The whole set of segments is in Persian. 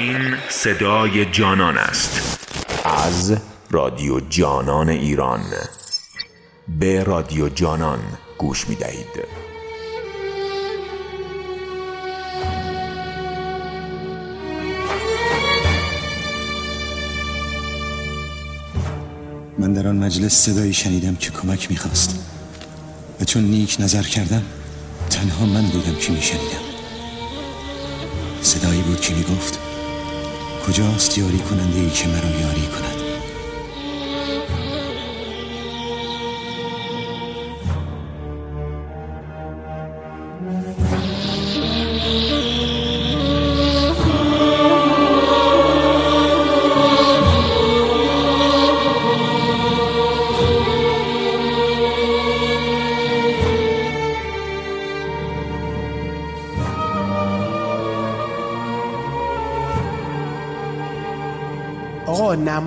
این صدای جانان است. از رادیو جانان ایران. به رادیو جانان گوش می دهید من در آن مجلس صدایی شنیدم که کمک می‌خواست. و چون نیک نظر کردم تنها من بودم که میشنیدم. صدایی بود که می‌گفت کجاست یاری کننده ای که مرا یاری کند؟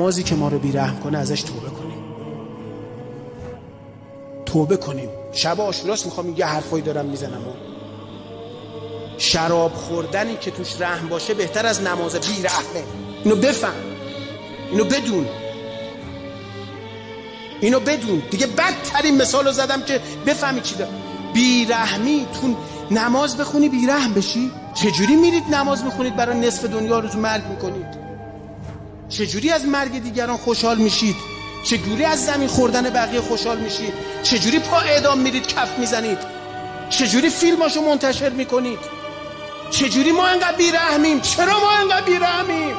نمازی که ما رو بیرحم کنه ازش توبه کنیم. توبه کنیم. شب آشوراست می‌خوام یه حرفایی دارم می‌زنم. شراب خوردنی که توش رحم باشه بهتر از نماز بیرحمه. اینو بفهم. اینو بدون. اینو بدون. دیگه بدترین مثال رو زدم که بفهمی چی دارم. بیرحمی تو نماز بخونی بیرحم بشی. چجوری میرید نماز بخونید برای نصف دنیا رو مرگ می‌کنید؟ چجوری از مرگ دیگران خوشحال میشید؟ چجوری از زمین خوردن بقیه خوشحال میشید؟ چجوری پا اعدام میرید کف می‌زنید؟ چجوری فیلماشو منتشر می‌کنید؟ چجوری ما انقدر بیرحمیم؟ چرا ما انقدر بیرحمیم؟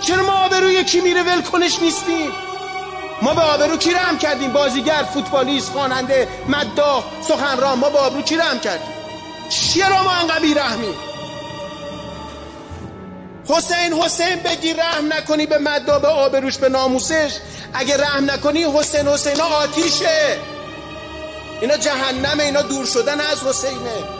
چرا ما آبروی یکی میره ول کنش نیستیم؟ ما به آبرو کی رحم کردیم؟ بازیگر فوتبالیست خواننده مداح سخنران ما به آبرو کی رحم کردیم؟ چرا ما انقدر بیرحمیم؟ حسین حسین بگی رحم نکنی به مدا به آبروش به ناموسش. اگه رحم نکنی حسین حسین آتیشه. اینا جهنمه اینا دور شدن از حسینه.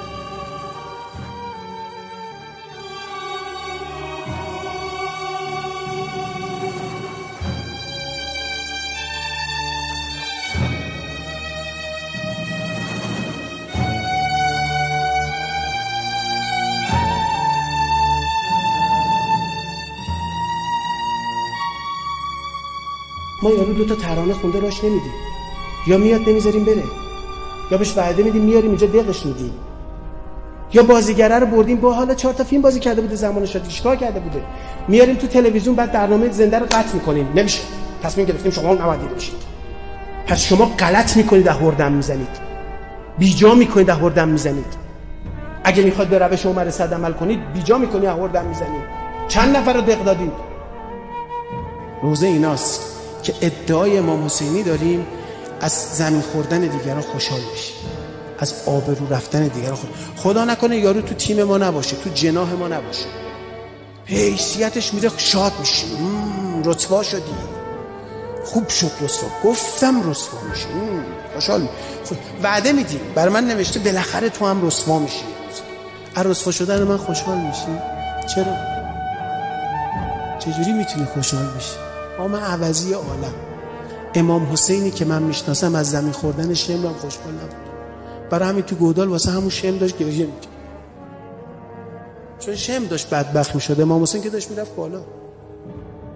ما یارو دو تا ترانه خونده راش نمیدیم. یا میاد نمی‌ذاریم بره. یا بهش وعده میدیم میاریم اینجا دقش میدیم. یا بازیگره رو بردیم با حالا چهار تا فیلم بازی کرده بوده زمان شادی چیکار کرده بوده؟ میاریم تو تلویزیون بعد برنامه زنده رو قطع می‌کنیم. نمیشه. تصمیم گرفتیم شما نباید دیده باشید پس شما غلط می‌کنید هردم می‌زنید. بیجا می‌کنید هردم می‌زنید. اگه می‌خواد به روش عمر صد عمل کنید بیجا می‌کنی هردم می‌زنید. چند نفر رو دق دادید؟ روزه ایناست. که ادعای امام حسینی داریم از زمین خوردن دیگران خوشحال بشیم. از آبرو رفتن دیگران خود خدا نکنه یارو تو تیم ما نباشه تو جناح ما نباشه. حیثیتش میره شاد میشی رتبا شدی. خوب شد رسوا گفتم رسوا میشی خوشحال وعده میدیم. برای من نوشته بالاخره تو هم رسوا میشی. از رسوا شدن من خوشحال میشی؟ چرا؟ چجوری می‌تونی خوشحال بشی؟ نام عوضی عالم. امام حسینی که من می‌شناسم از زمین خوردن شم هم خوشحال نبود. برای همین تو گودال واسه همون شم داشت گریه می‌کرد. چون شم داشت بدبخت می‌شد امام حسین که داشت می‌رفت بالا.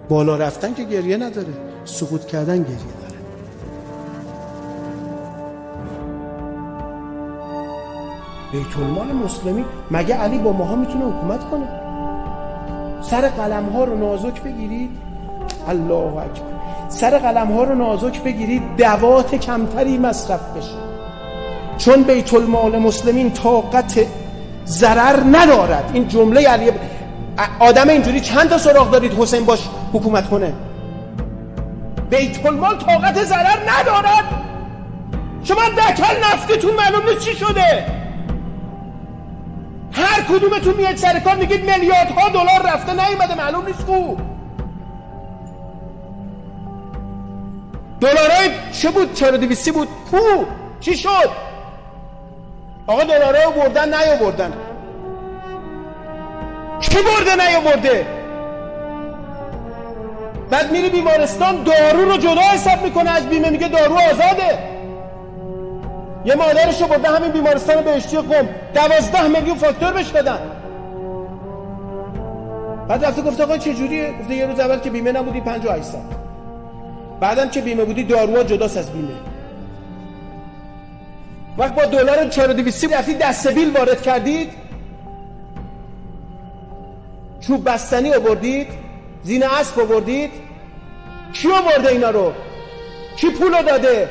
بالا رفتن که گریه نداره سقوط کردن گریه داره. بیت المال مسلمی مگه علی با ماها می‌تونه حکومت کنه؟ سر قلم ها رو نازک بگیرید الله اکبر. سر قلم ها رو نازک بگیرید دوات کمتری مصرف بشه. چون بیت المال مسلمین طاقت ضرر ندارد. این جمله علی آدم اینجوری چند تا سراغ دارید حسین باش حکومت کنه؟ بیت المال طاقت ضرر ندارد. شما دکل نفتتون معلوم نیست چی شده. هر کدومتون میاد سر کار میگید میلیاردها دلار رفته نیومده معلوم نیست کو. دلارای چه بود؟ چرا دویستی بود؟ کو؟ چی شد؟ آقا دلارای بردن نیاوردن. کی برده نیاورده؟ بعد میری بیمارستان دارو رو جدا حساب می‌کنه از بیمه میگه دارو آزاده. یه مادرش رو برده همین بیمارستان بهشتی قم. دوازده میلیون فاکتور بهش دادن. بعد رفته گفت آقا چه جوریه گفته یه روز اول که بیمه نبودی 58 سال. بعدم که بیمه بودی داروها جداست از بیمه. وقت با دلار 4200 رفتی دستبیل وارد کردید. چوب بستنی آوردید زین اسب آوردید. کی آورده اینا رو؟ کی پولو داده؟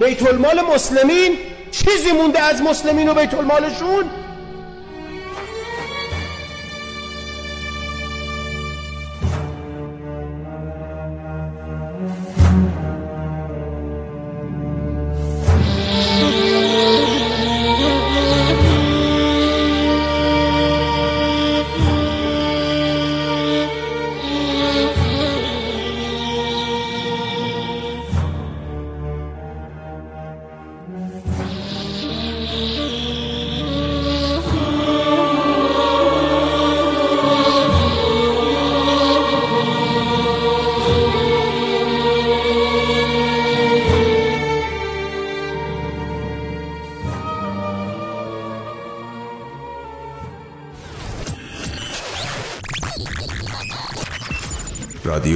بیت المال مسلمین؟ چیزی مونده از مسلمین و بیت المالشون؟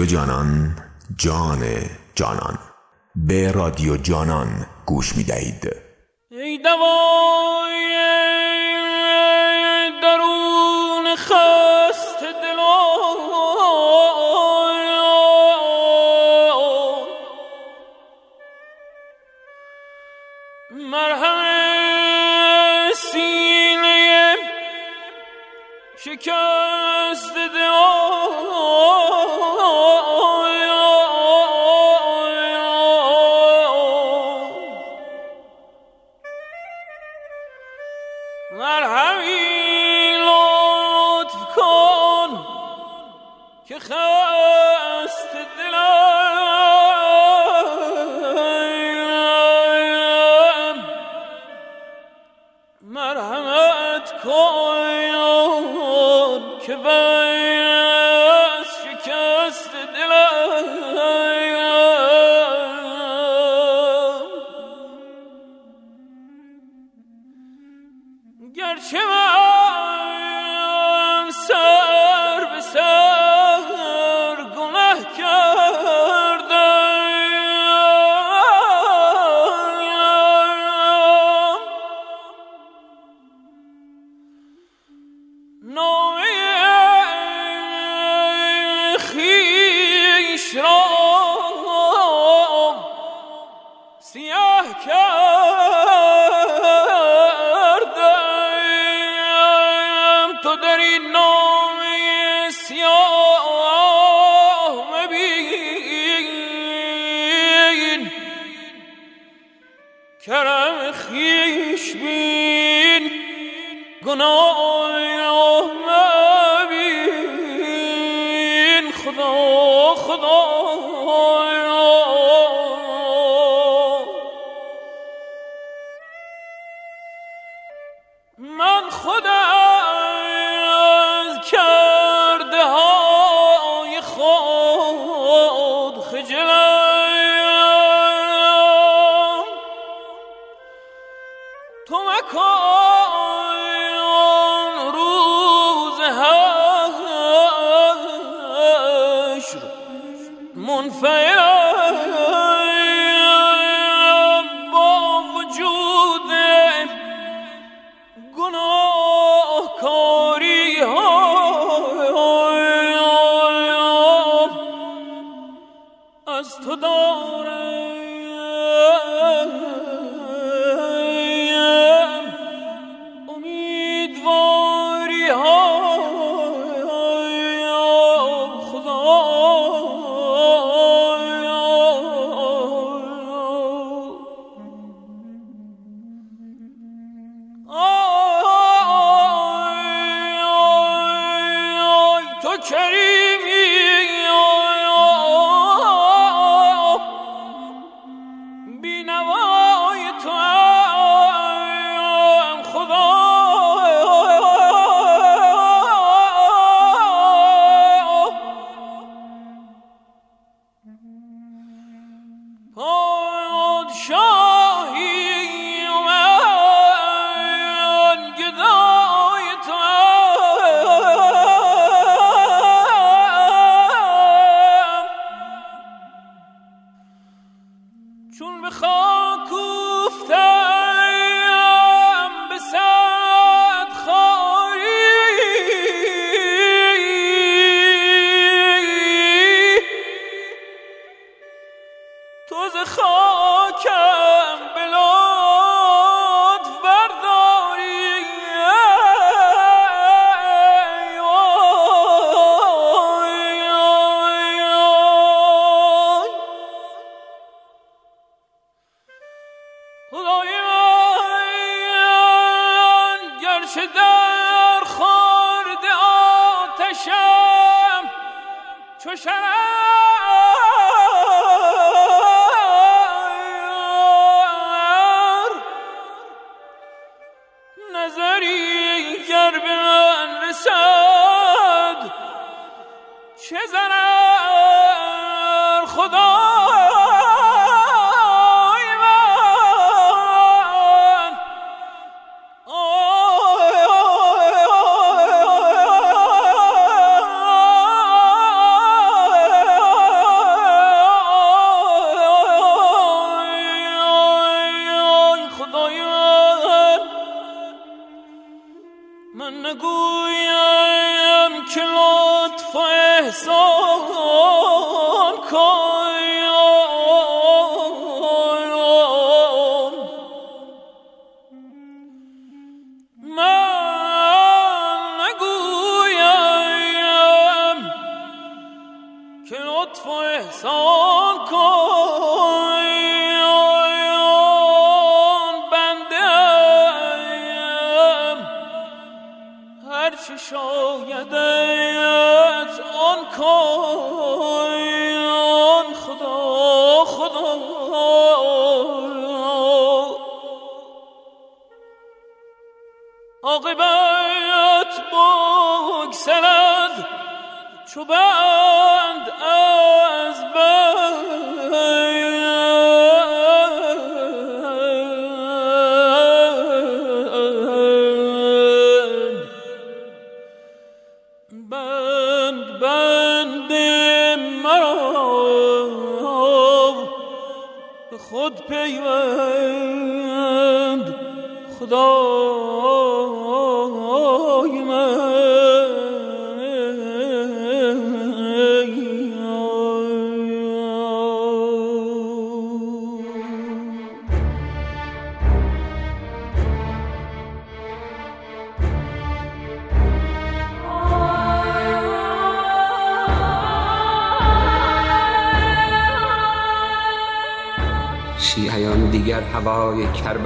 رادیو جانان جان جانان. به رادیو جانان گوش می دهید no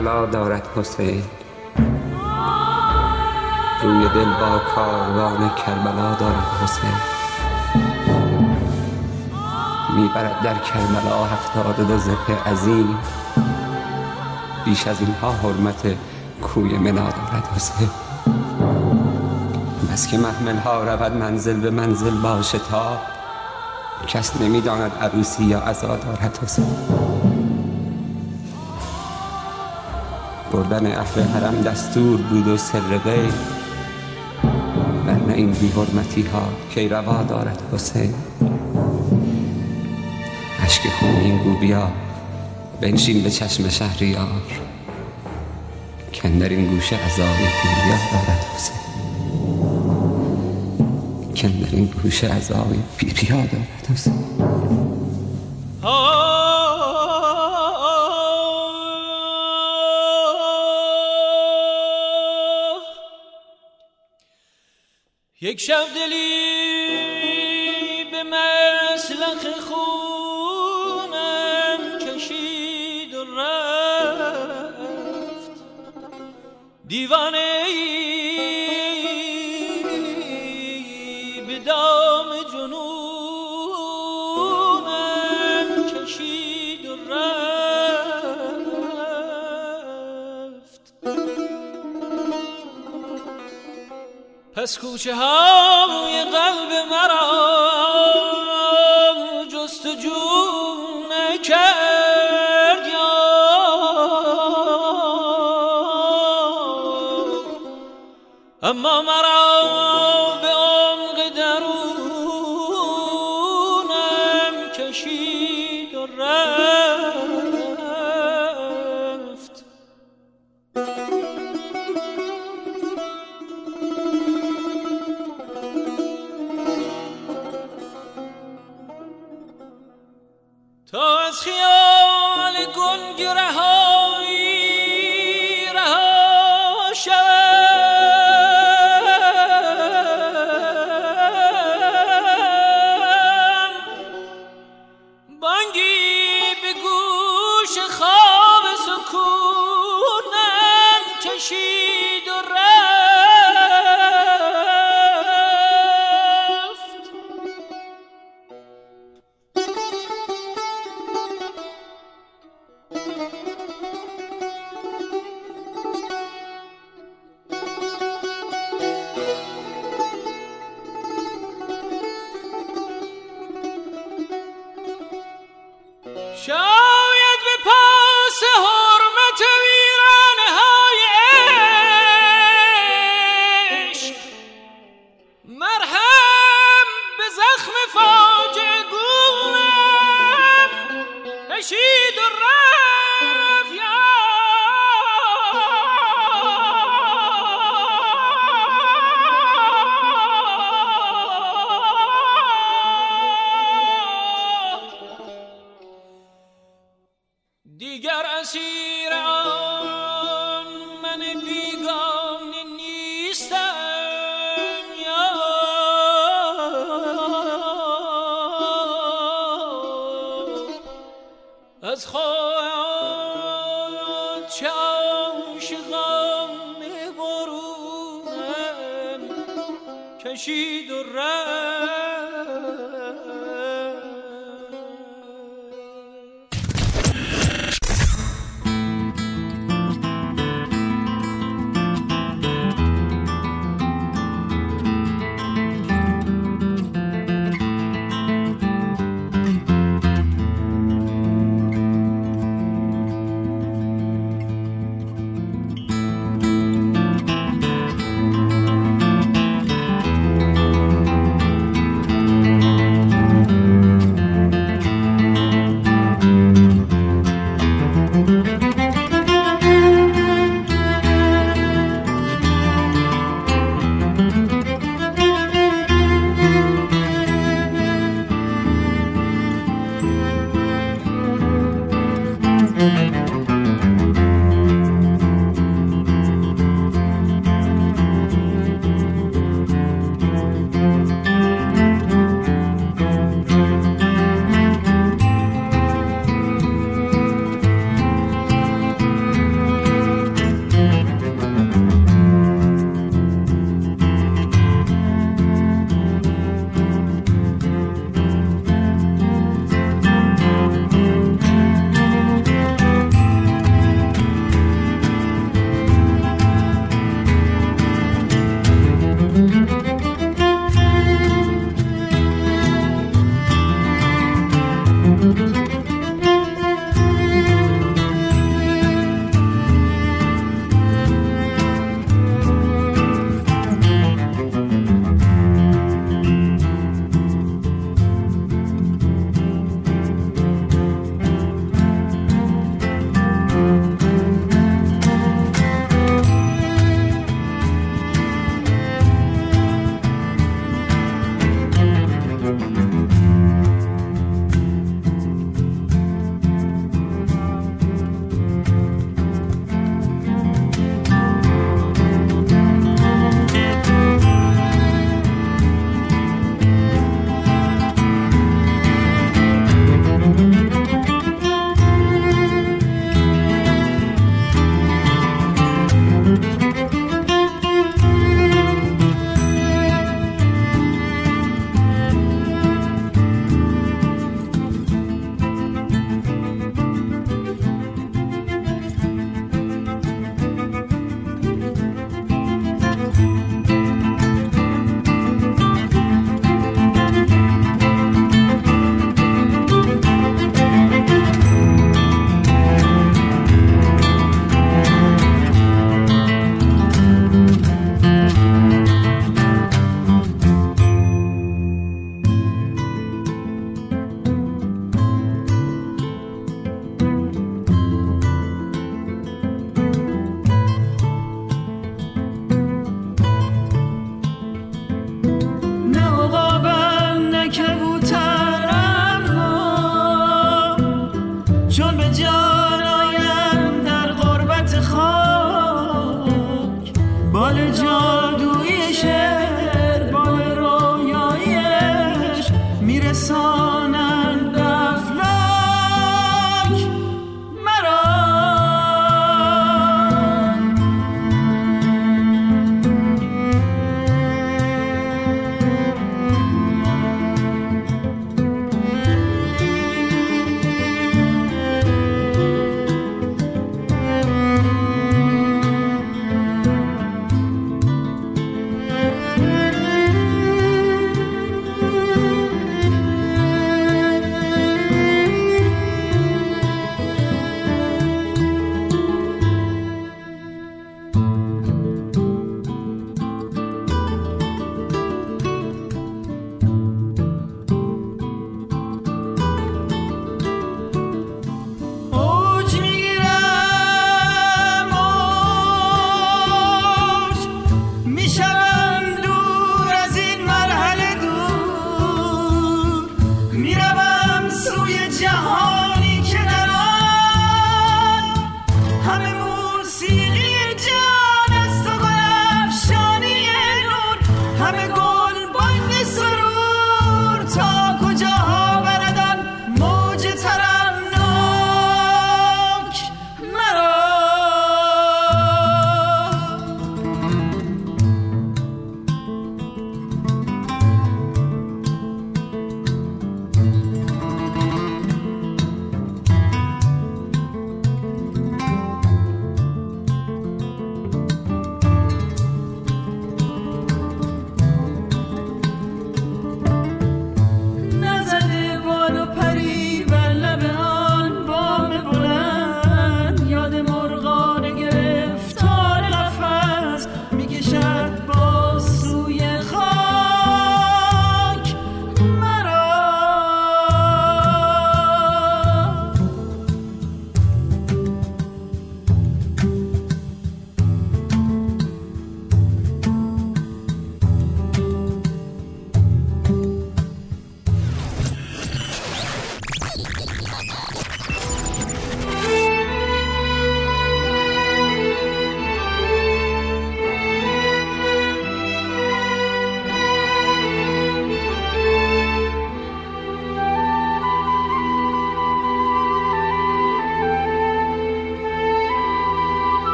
کربلا دارد حسین. روی دل با کاروان کربلا دارد حسین. می‌برد در کربلا هفتاد دو زفه عظیم. بیش از اینها حرمت کوی منا دارد حسین. بس که محمل ها رود منزل به منزل با شتاب کس نمی‌داند عروسی یا عزا دارد حسین. بردن اهل حرم دستور بود و سر ورنه این بی حرمتی ها کی روا دارد حسین؟ عشق خون این بیا بنشین به چشم شهریار. کن در این گوشه عذابی پیریا دارد حسین. کن در این گوشه عذابی پیریا دارد حسین. یک شب دلی به مسلخ خونم کشید و رفت. دیوانه به پس کوچه های قلب مرا جستجو نکرد اما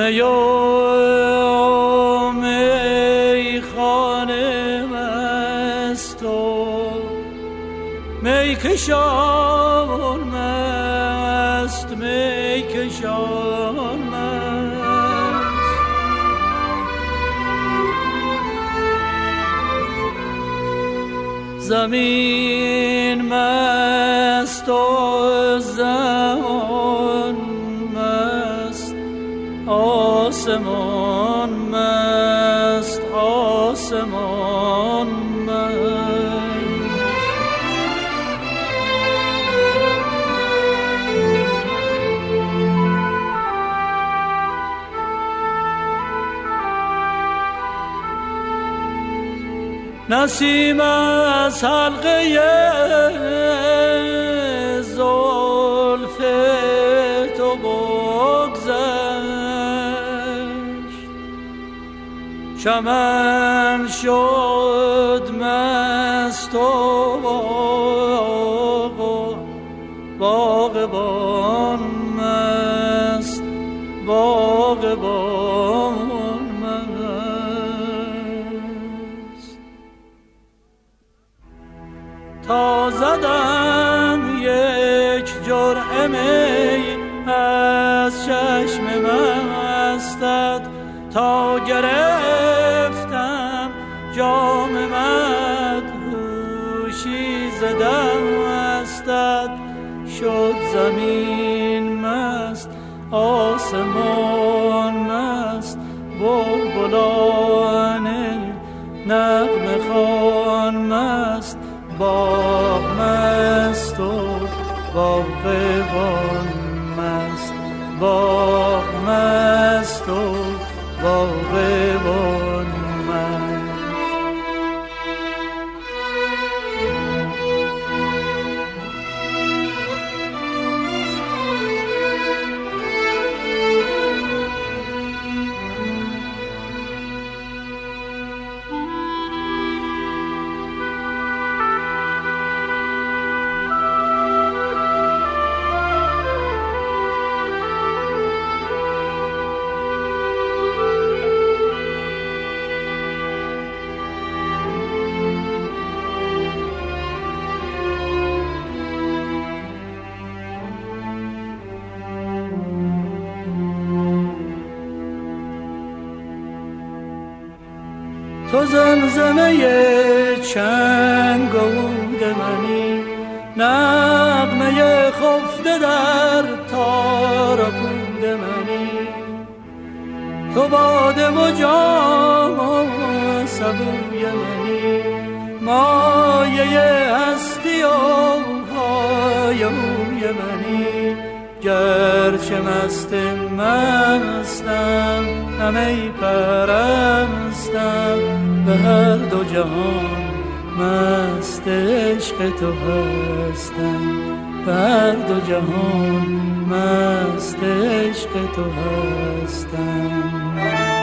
यो شد مست آسمان مست بلبلان نغمه خوان مست باغ مست و باغبان مست باغ زمزمه چنگ و عود منی نغمه خفته در تار و پود منی. تو باده و جام و سبوی منی مایه هستی و های اوی منی. گرچه مست مستم همه پرستم به هر دو جهان مست عشق تو هستم. به هر دو جهان مست عشق تو هستم.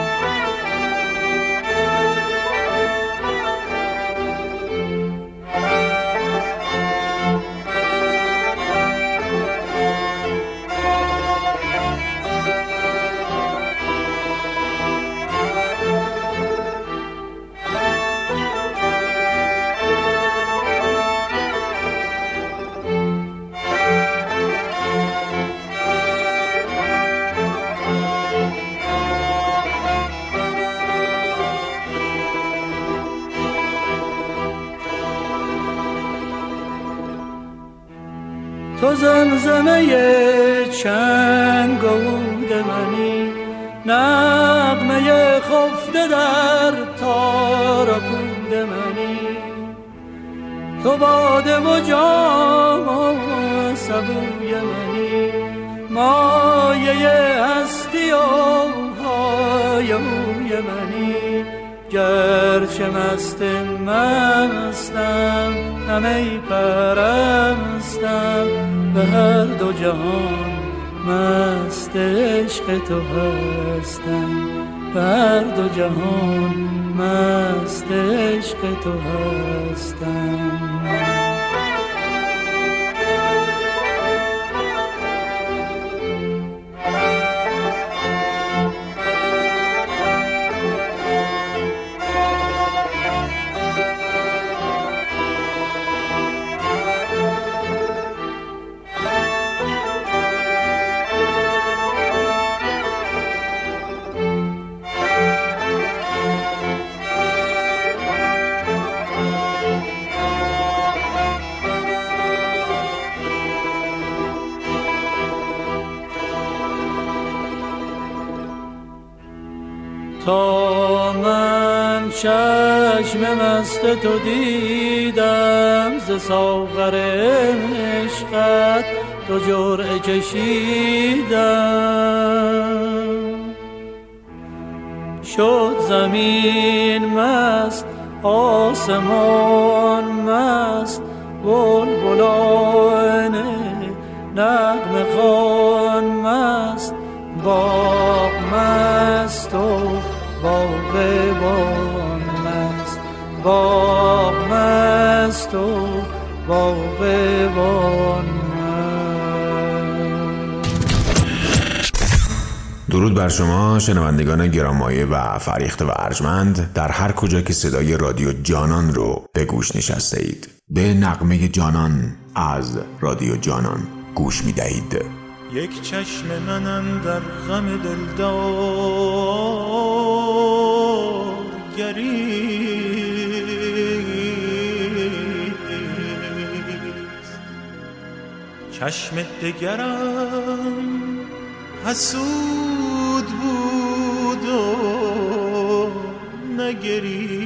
زمزمه چنگ و عود منی نغمه خفته در تار و پود منی تو باده و جام و سبوی منی مایه هستی و های اوی منی. گرچه مست مستم همه پرستم. به هر دو جهان مست عشق تو هستم. به هر دو جهان مست عشق تو هستم. تو دیدم ز ساغر عشقت تو جرعه کشیدم. شد زمین مست آسمان مست بلبلان باغ مست و باغبان درود بر شما شنوندگان گرامایه و فریخت و ارجمند. در هر کجا که صدای رادیو جانان رو به گوش نشسته اید به نقمه جانان از رادیو جانان گوش می دهید. یک چشم منم در غم دلدار چشم دگرم حسود بود و نگری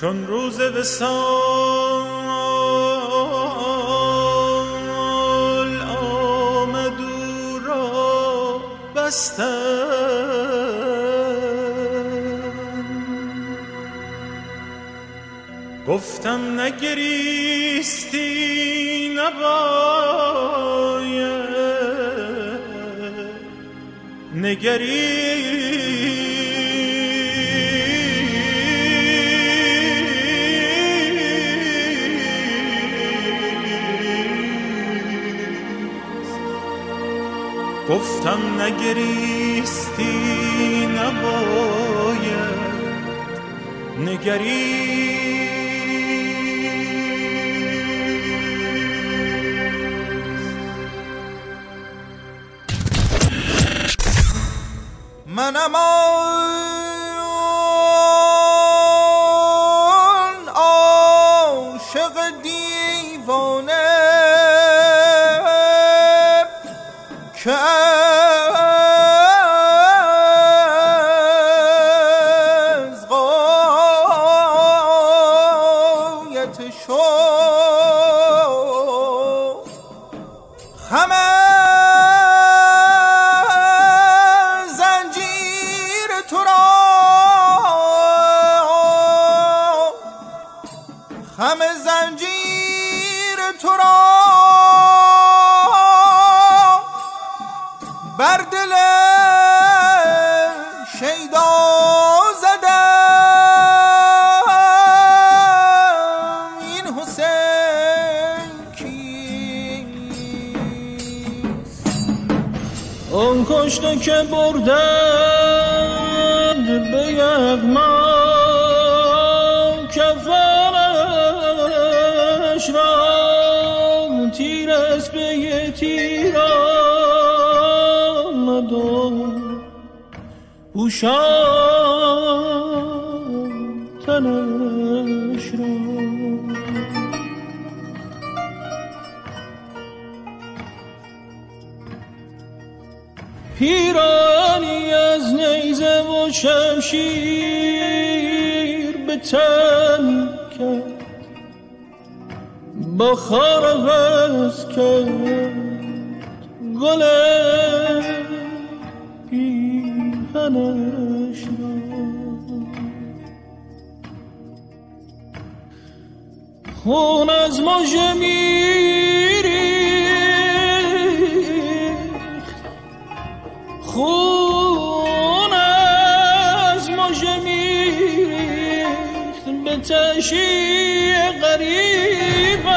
چون روز وسال آمد را بستم گفتم نگریستی نباید نگریست گفتم نگریستی نباید نگریست منم آن عاشق دیوانه. به یغما کفنش را تیر از به تیر آمد و تنش را پیرانی از شمشیر به تن کرد. با خار عوض کرد گل پیهنش خون از مژه میریخت. خون تشی غریبش.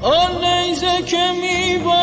آن نیزه که میباد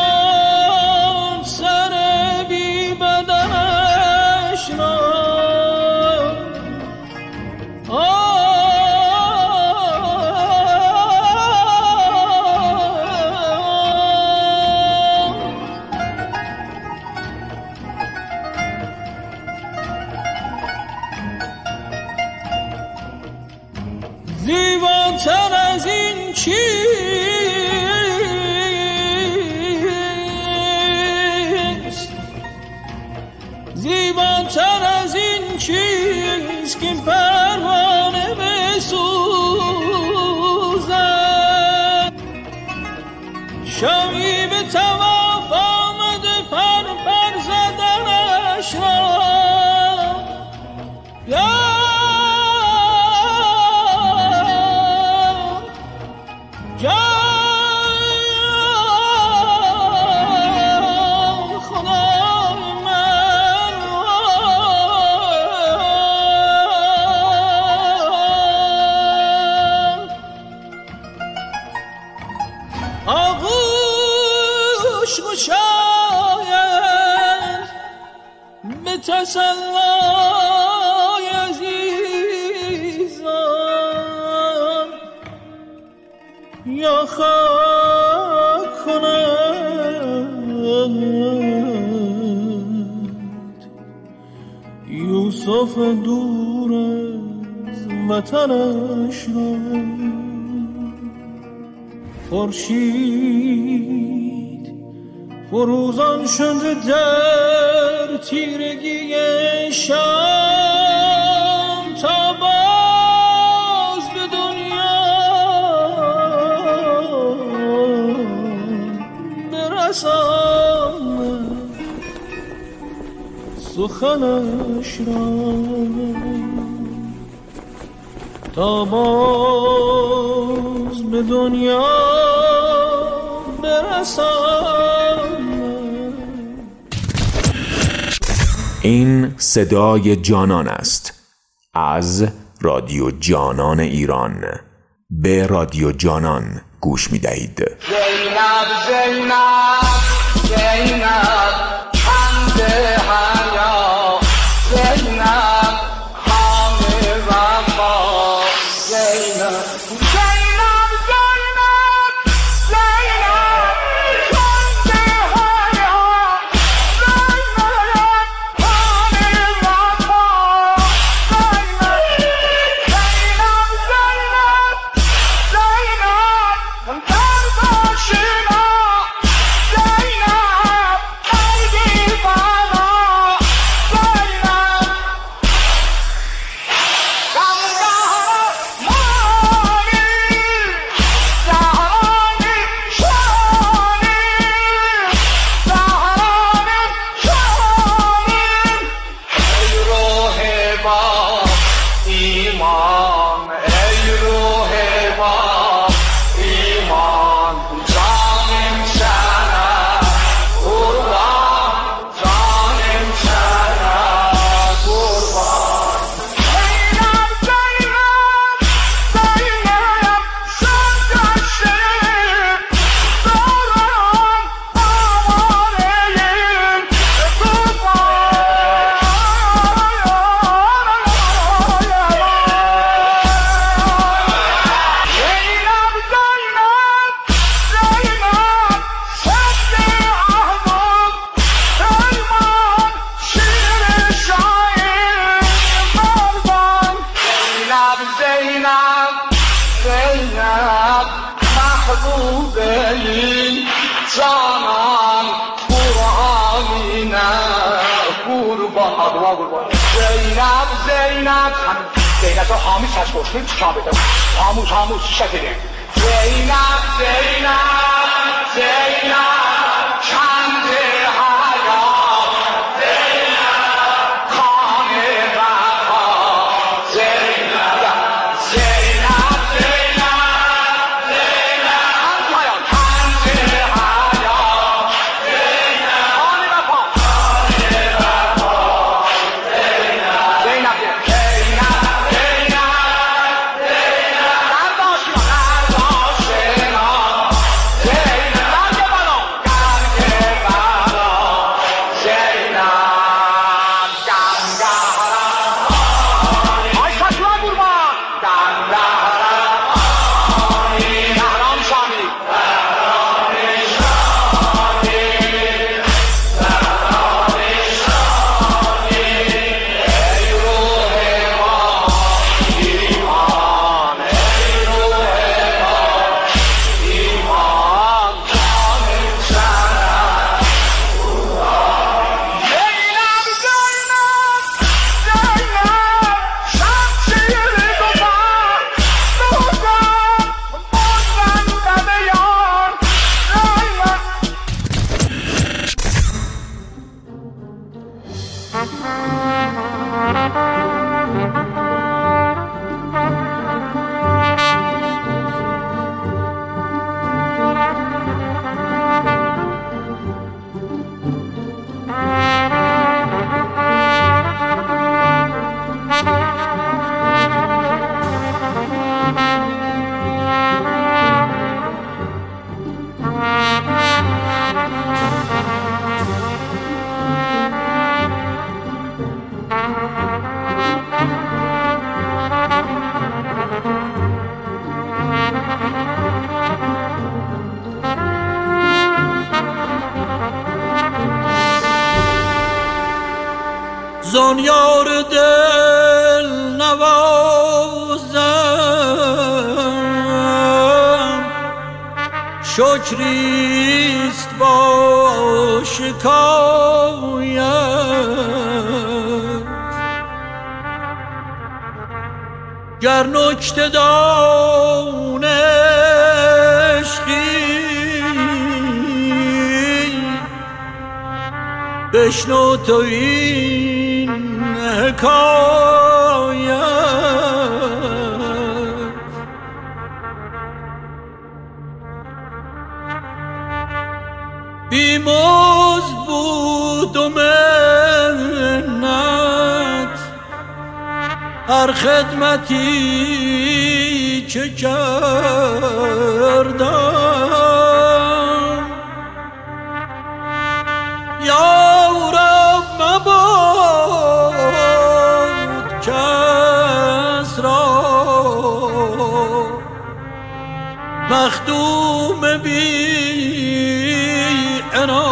مسکین پروانه بسوزد. شامی به منش را خورشید فروزان شد در تیرگی شام تا باز به دنیا برسان سخنش را باز به دنیا برسان این صدای جانان است از رادیو جانان ایران. به رادیو جانان گوش می دهید زینب زینب. China. آن یار دل نوازم. شکریست با شکایت. گر نکته دان بشنو تو این حکایت بیموز بود و منت. هر خدمتی که کردم. مخدوم بی عنایت.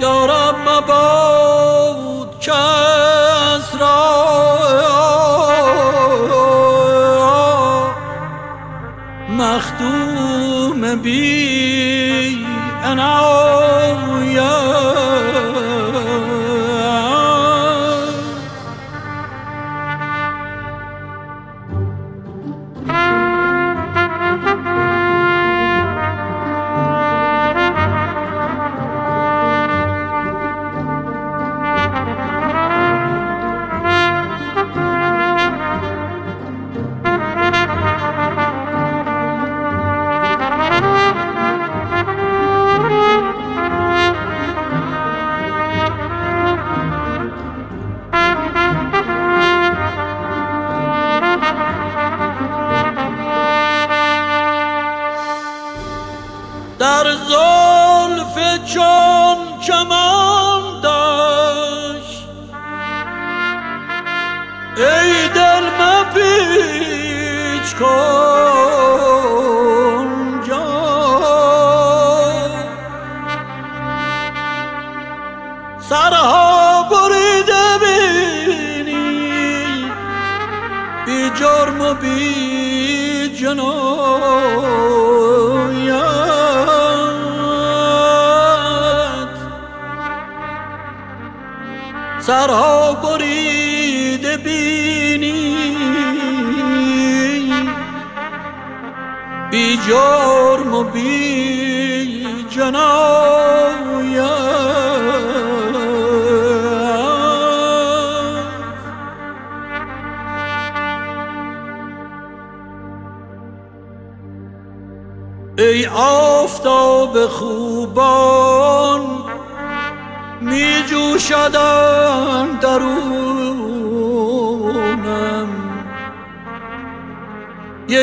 یا رب مباد کس را مخدوم بی عنایت.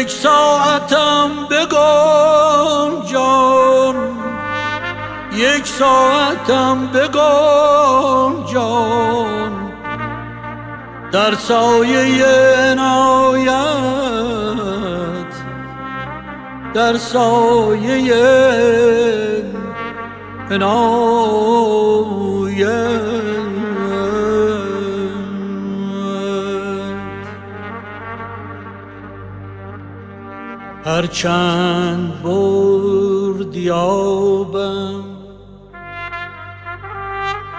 یک ساعتم بگن جان. یک ساعتم بگن جان. در سایه عنایت در سایه عنایت هرچند برد یابم.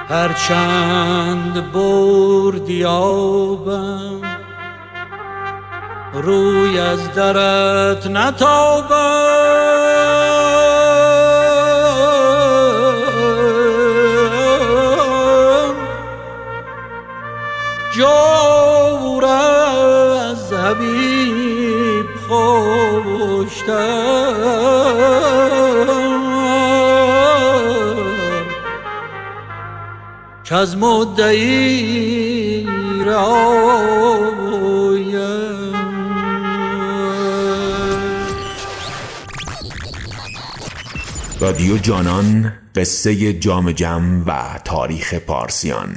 هرچند برد یابم. روی از درت نتابم. خوشتر که از مدعی رادیو جانان قصه جام جم و تاریخ پارسیان.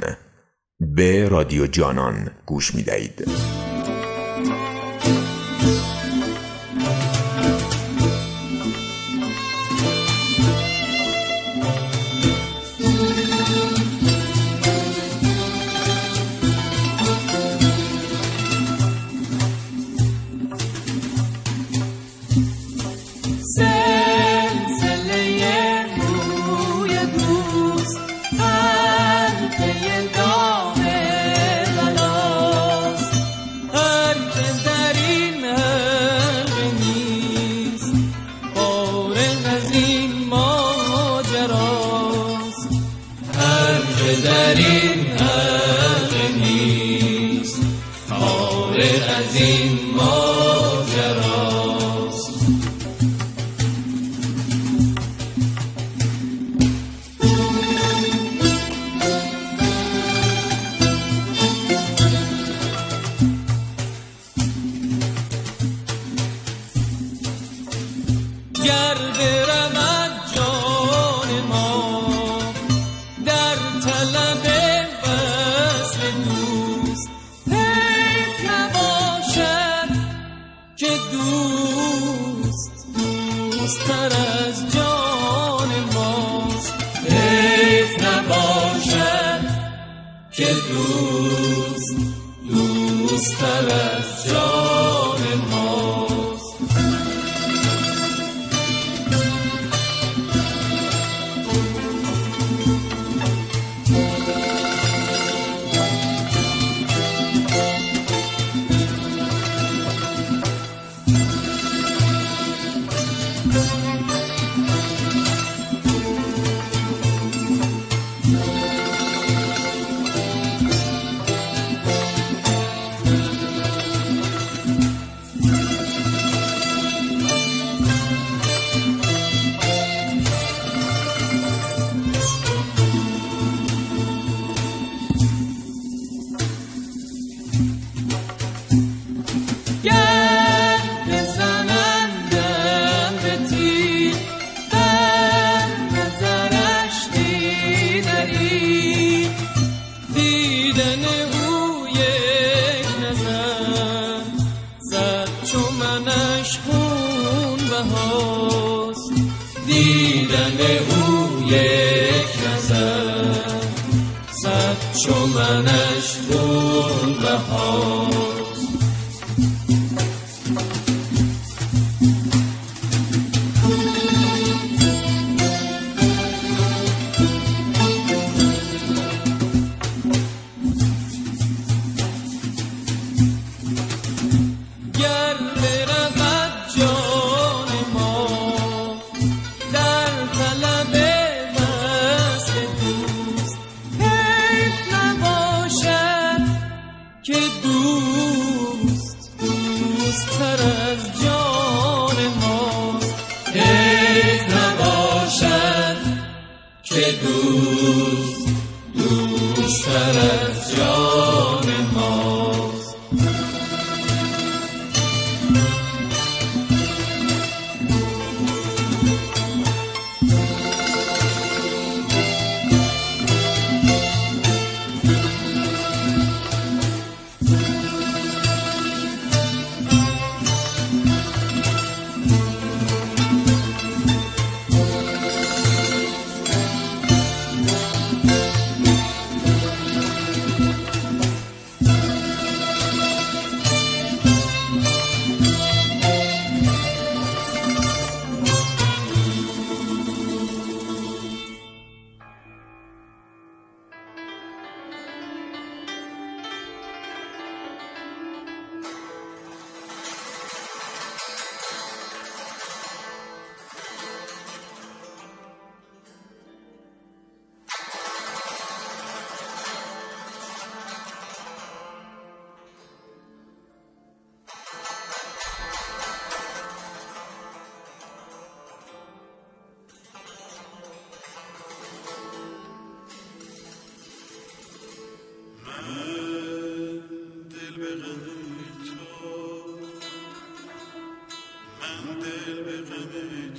به رادیو جانان گوش می دهید.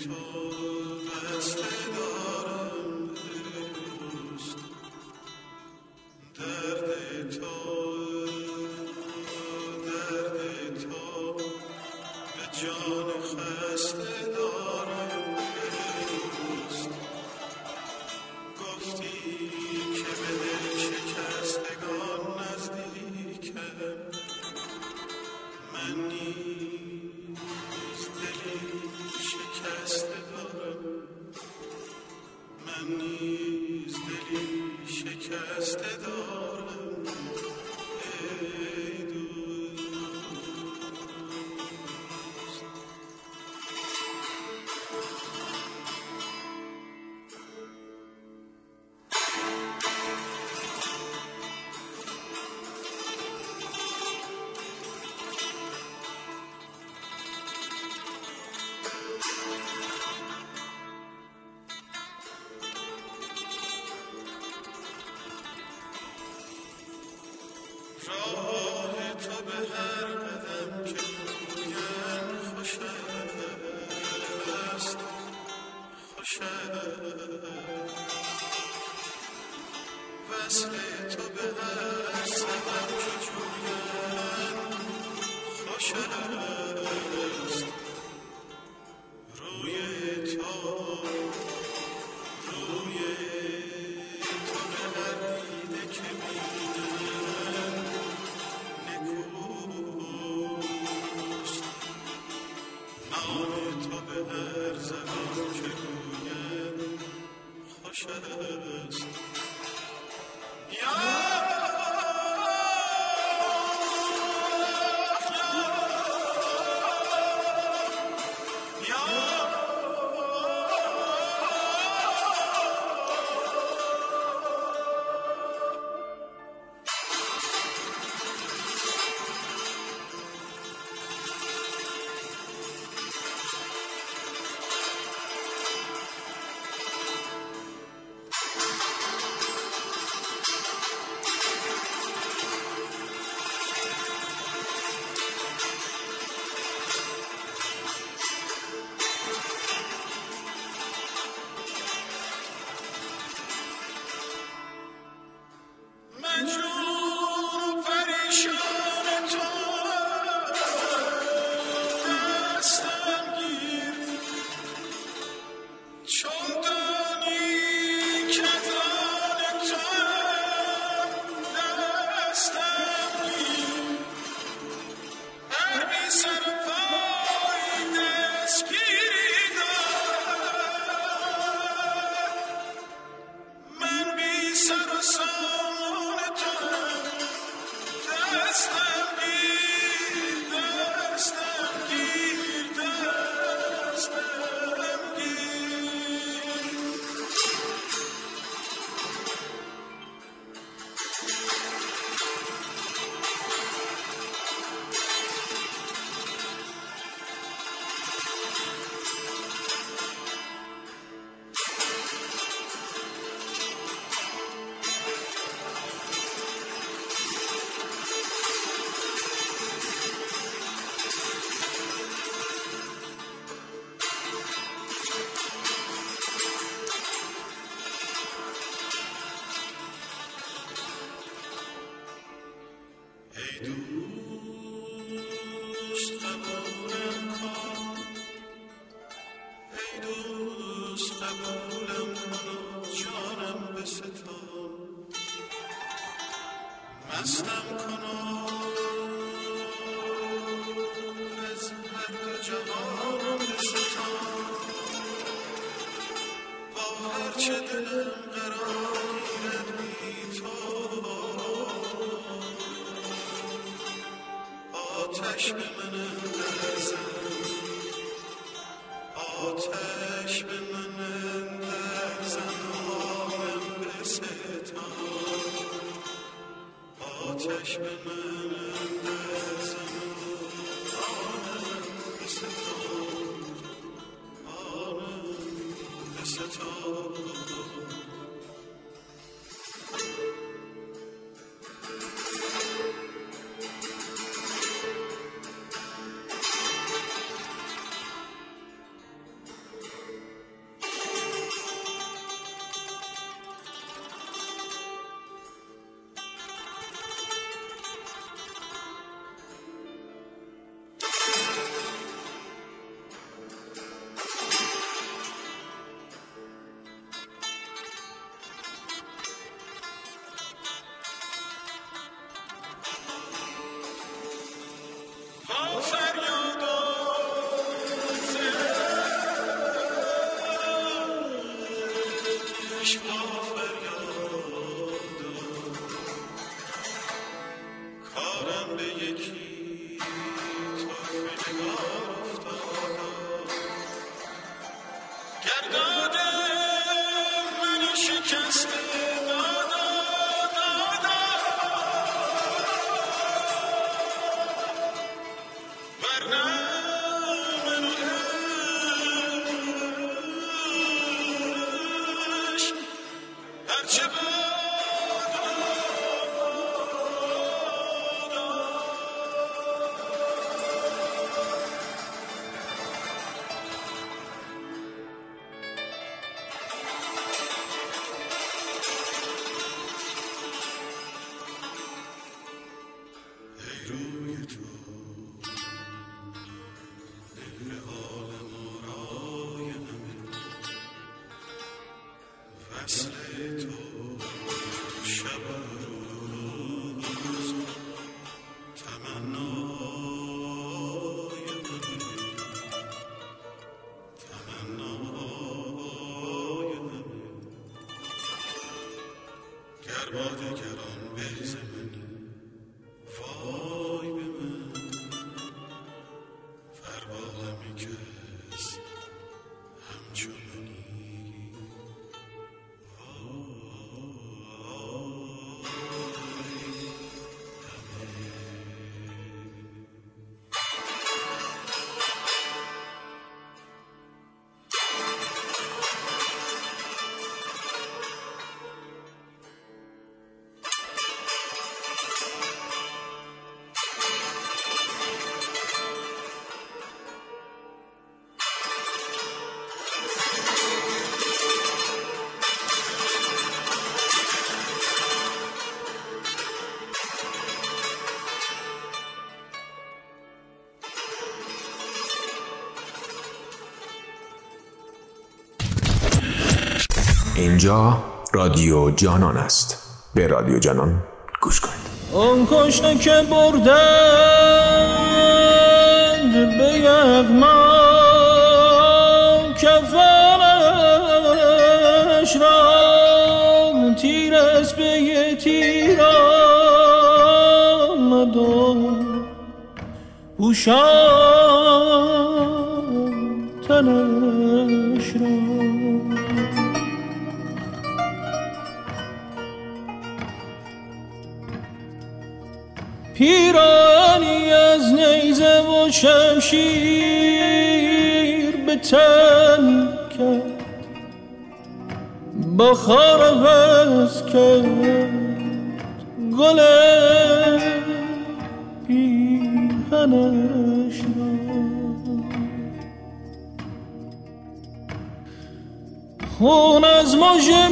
غم ایدوس تا بودلم که ایدوس تا بودلم منو اینجا رادیو جانان است. به رادیو جانان گوش کنید. اون کشته که بردند به یغما کفنش را تیر از به تیر آمد پوشان تنش پیرانی از نیزه و شمشیر به تن کرد. با خار کرد گل پیهنش خون از مژه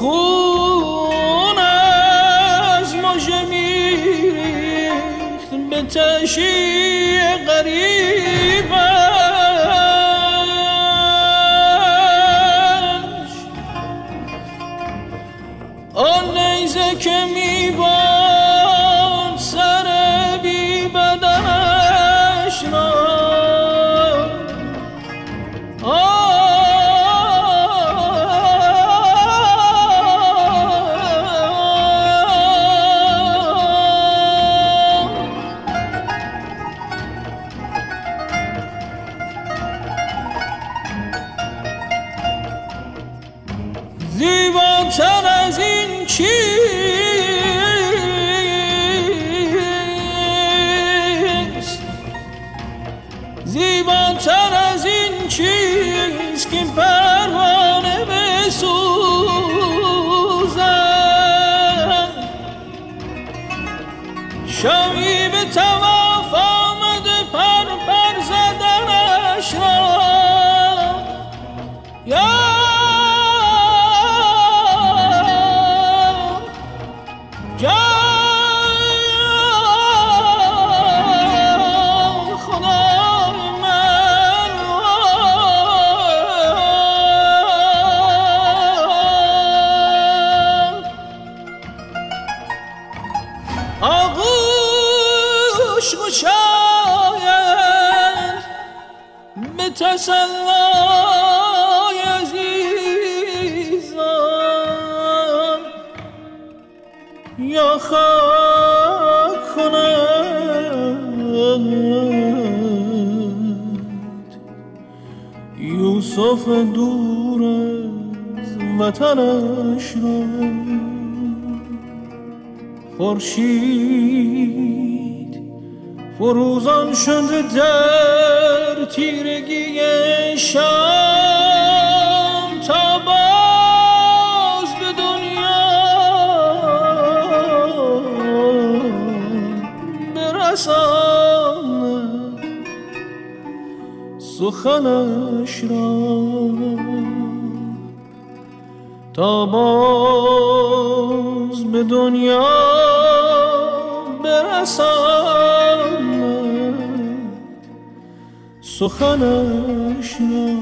خون از مژه میریخت به تشی غریبش. آن نیزه که میباد چیست که یوسف دور از وطنش را. خورشید فروزان شده در تیرگی شام تا باز به دنیا برساند. سخنش را تا باز به دنیا برساند سخنش را